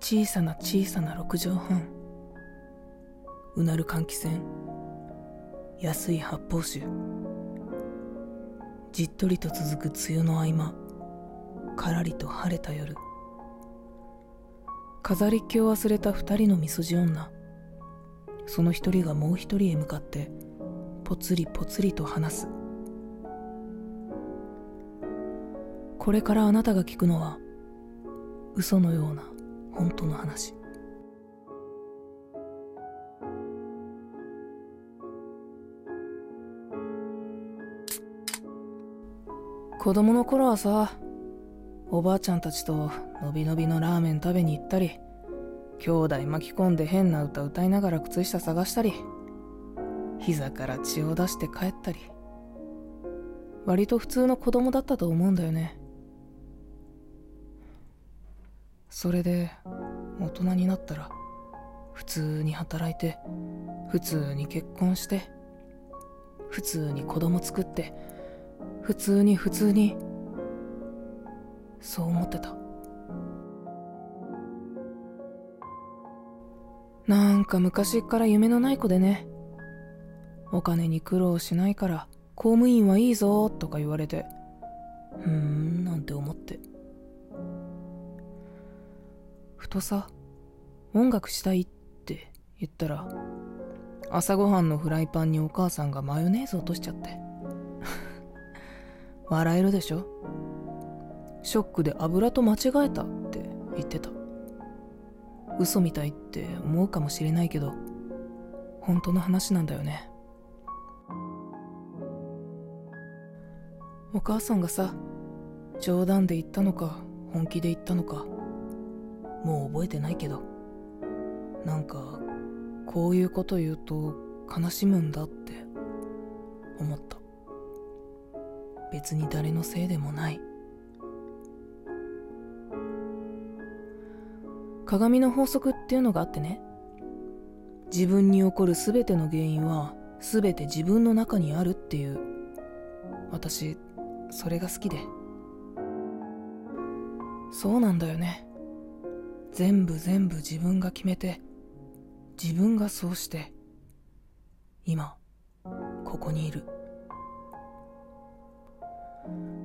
小さな小さな六畳半。うなる換気扇。安い発泡酒。じっとりと続く梅雨の合間。からりと晴れた夜。飾りっ気を忘れた二人のみそじ女。その一人がもう一人へ向かってぽつりぽつりと話す。これからあなたが聞くのは嘘のような。本当の話。子供の頃はさおばあちゃんたちとのびのびのラーメン食べに行ったり兄弟巻き込んで変な歌歌いながら靴下探したり膝から血を出して帰ったり。割と普通の子供だったと思うんだよね。それで大人になったら普通に働いて普通に結婚して普通に子供作って普通に普通にそう思ってた。なんか昔っから夢のない子でねお金に苦労しないから公務員はいいぞとか言われてふーんなんて思って。ふとさ音楽したいって言ったら朝ごはんのフライパンにお母さんがマヨネーズ落としちゃって。笑えるでしょ？ショックで油と間違えたって言ってた。嘘みたいって思うかもしれないけど本当の話なんだよね。お母さんがさ冗談で言ったのか本気で言ったのかもう覚えてないけど。なんかこういうこと言うと悲しむんだって。思った。別に誰のせいでもない。鏡の法則っていうのがあってね。自分に起こる全ての原因は全て自分の中にあるっていう。私それが好きで。そうなんだよね。全部全部自分が決めて自分がそうして今ここにいる。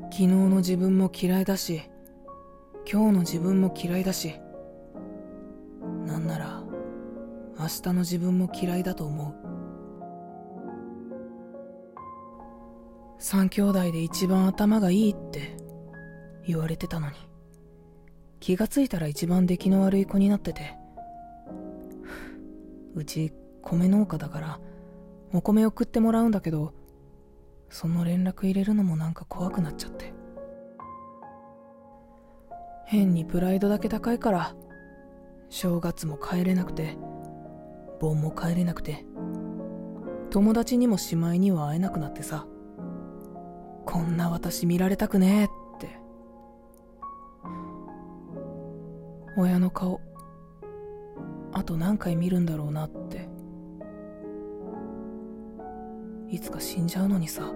昨日の自分も嫌いだし今日の自分も嫌いだしなんなら明日の自分も嫌いだと思う。三兄弟で一番頭がいいって言われてたのに。気がついたら一番出来の悪い子になってて。うち米農家だからお米送ってもらうんだけどその連絡入れるのもなんか怖くなっちゃって。変にプライドだけ高いから正月も帰れなくて盆も帰れなくて友達にもしまいには会えなくなってさ。こんな私見られたくねえって。親の顔。あと何回見るんだろうなって。いつか死んじゃうのにさ。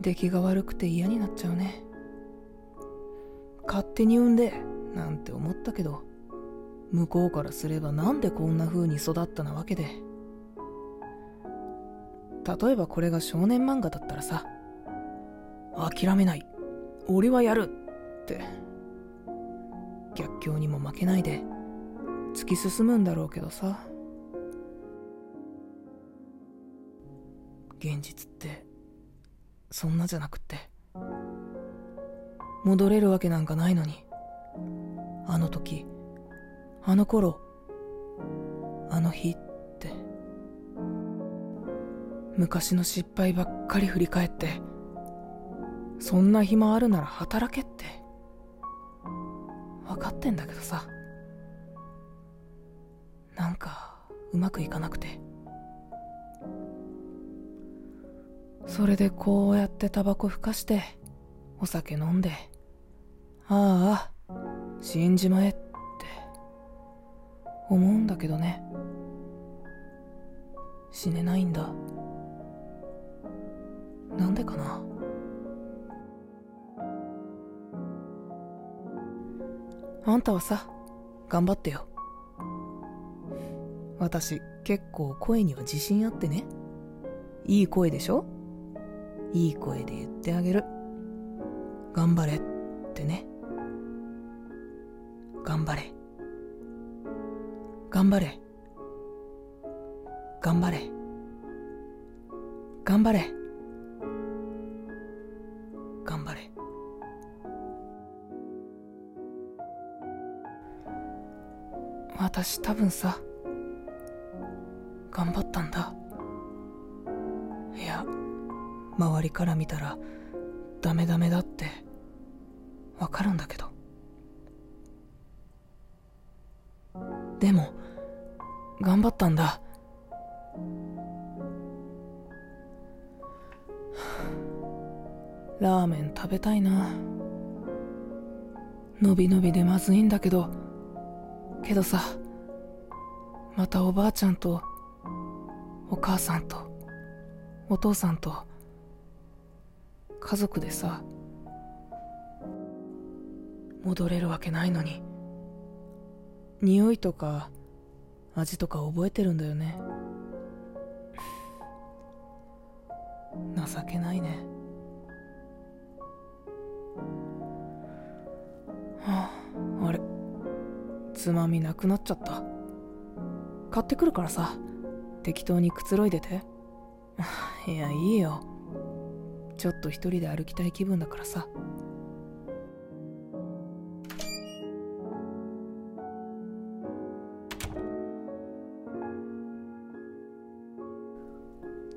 出来が悪くて嫌になっちゃうね。勝手に産んでなんて思ったけど向こうからすればなんでこんな風に育ったなわけで。例えばこれが少年漫画だったらさ諦めない。俺はやる。って。逆境にも負けないで突き進むんだろうけどさ。現実ってそんなじゃなくって戻れるわけなんかないのに。あの時あの頃あの日って。昔の失敗ばっかり振り返ってそんな暇あるなら働けって。分かってんだけどさ。なんかうまくいかなくて。それでこうやってタバコふかしてお酒飲んでああ死んじまえって思うんだけどね。死ねないんだ。なんでかな。あんたはさ頑張ってよ。私結構声には自信あってね。いい声でしょ？いい声で言ってあげる。頑張れってね。頑張れ。頑張れ。頑張れ。頑張れ。私多分さ頑張ったんだ。いや周りから見たらダメダメだってわかるんだけど。でも頑張ったんだ。ラーメン食べたいな。のびのびでまずいんだけど。けどさまたおばあちゃんとお母さんとお父さんと家族でさ戻れるわけないのに匂いとか味とか覚えてるんだよね。情けないね。つまみなくなっちゃった。買ってくるからさ。適当にくつろいでて。いやいいよ。ちょっと一人で歩きたい気分だからさ。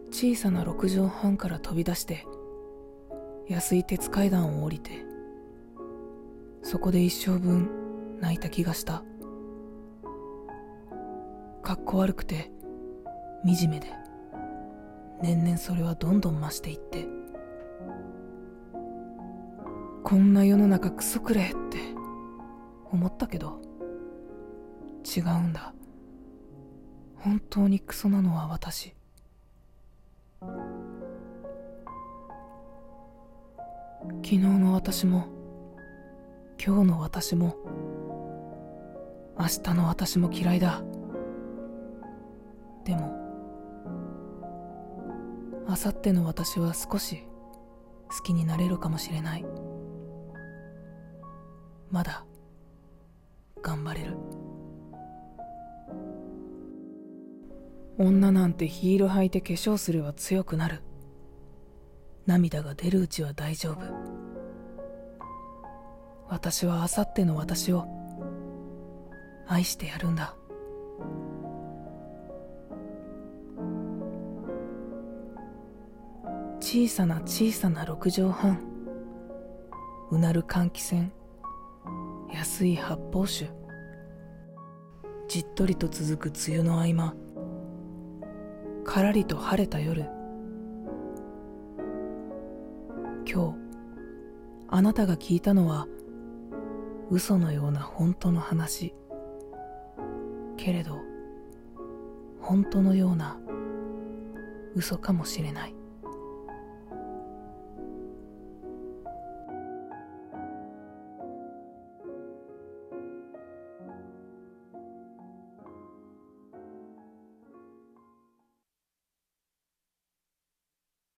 小さな6畳半から飛び出して安い鉄階段を降りてそこで一生分泣いた気がした。かっこ悪くて惨めで。年々それはどんどん増していって。こんな世の中クソくれって思ったけど違うんだ。本当にクソなのは私。昨日の私も今日の私も明日の私も嫌いだ。でも明後日の私は少し好きになれるかもしれない。まだ頑張れる。女なんてヒール履いて化粧すれば強くなる。涙が出るうちは大丈夫。私はあさっての私を愛してやるんだ。小さな小さな6畳半。うなる換気扇。安い発泡酒。じっとりと続く梅雨の合間。からりと晴れた夜。今日あなたが聞いたのは嘘のような本当の話。けれど本当のような嘘かもしれない。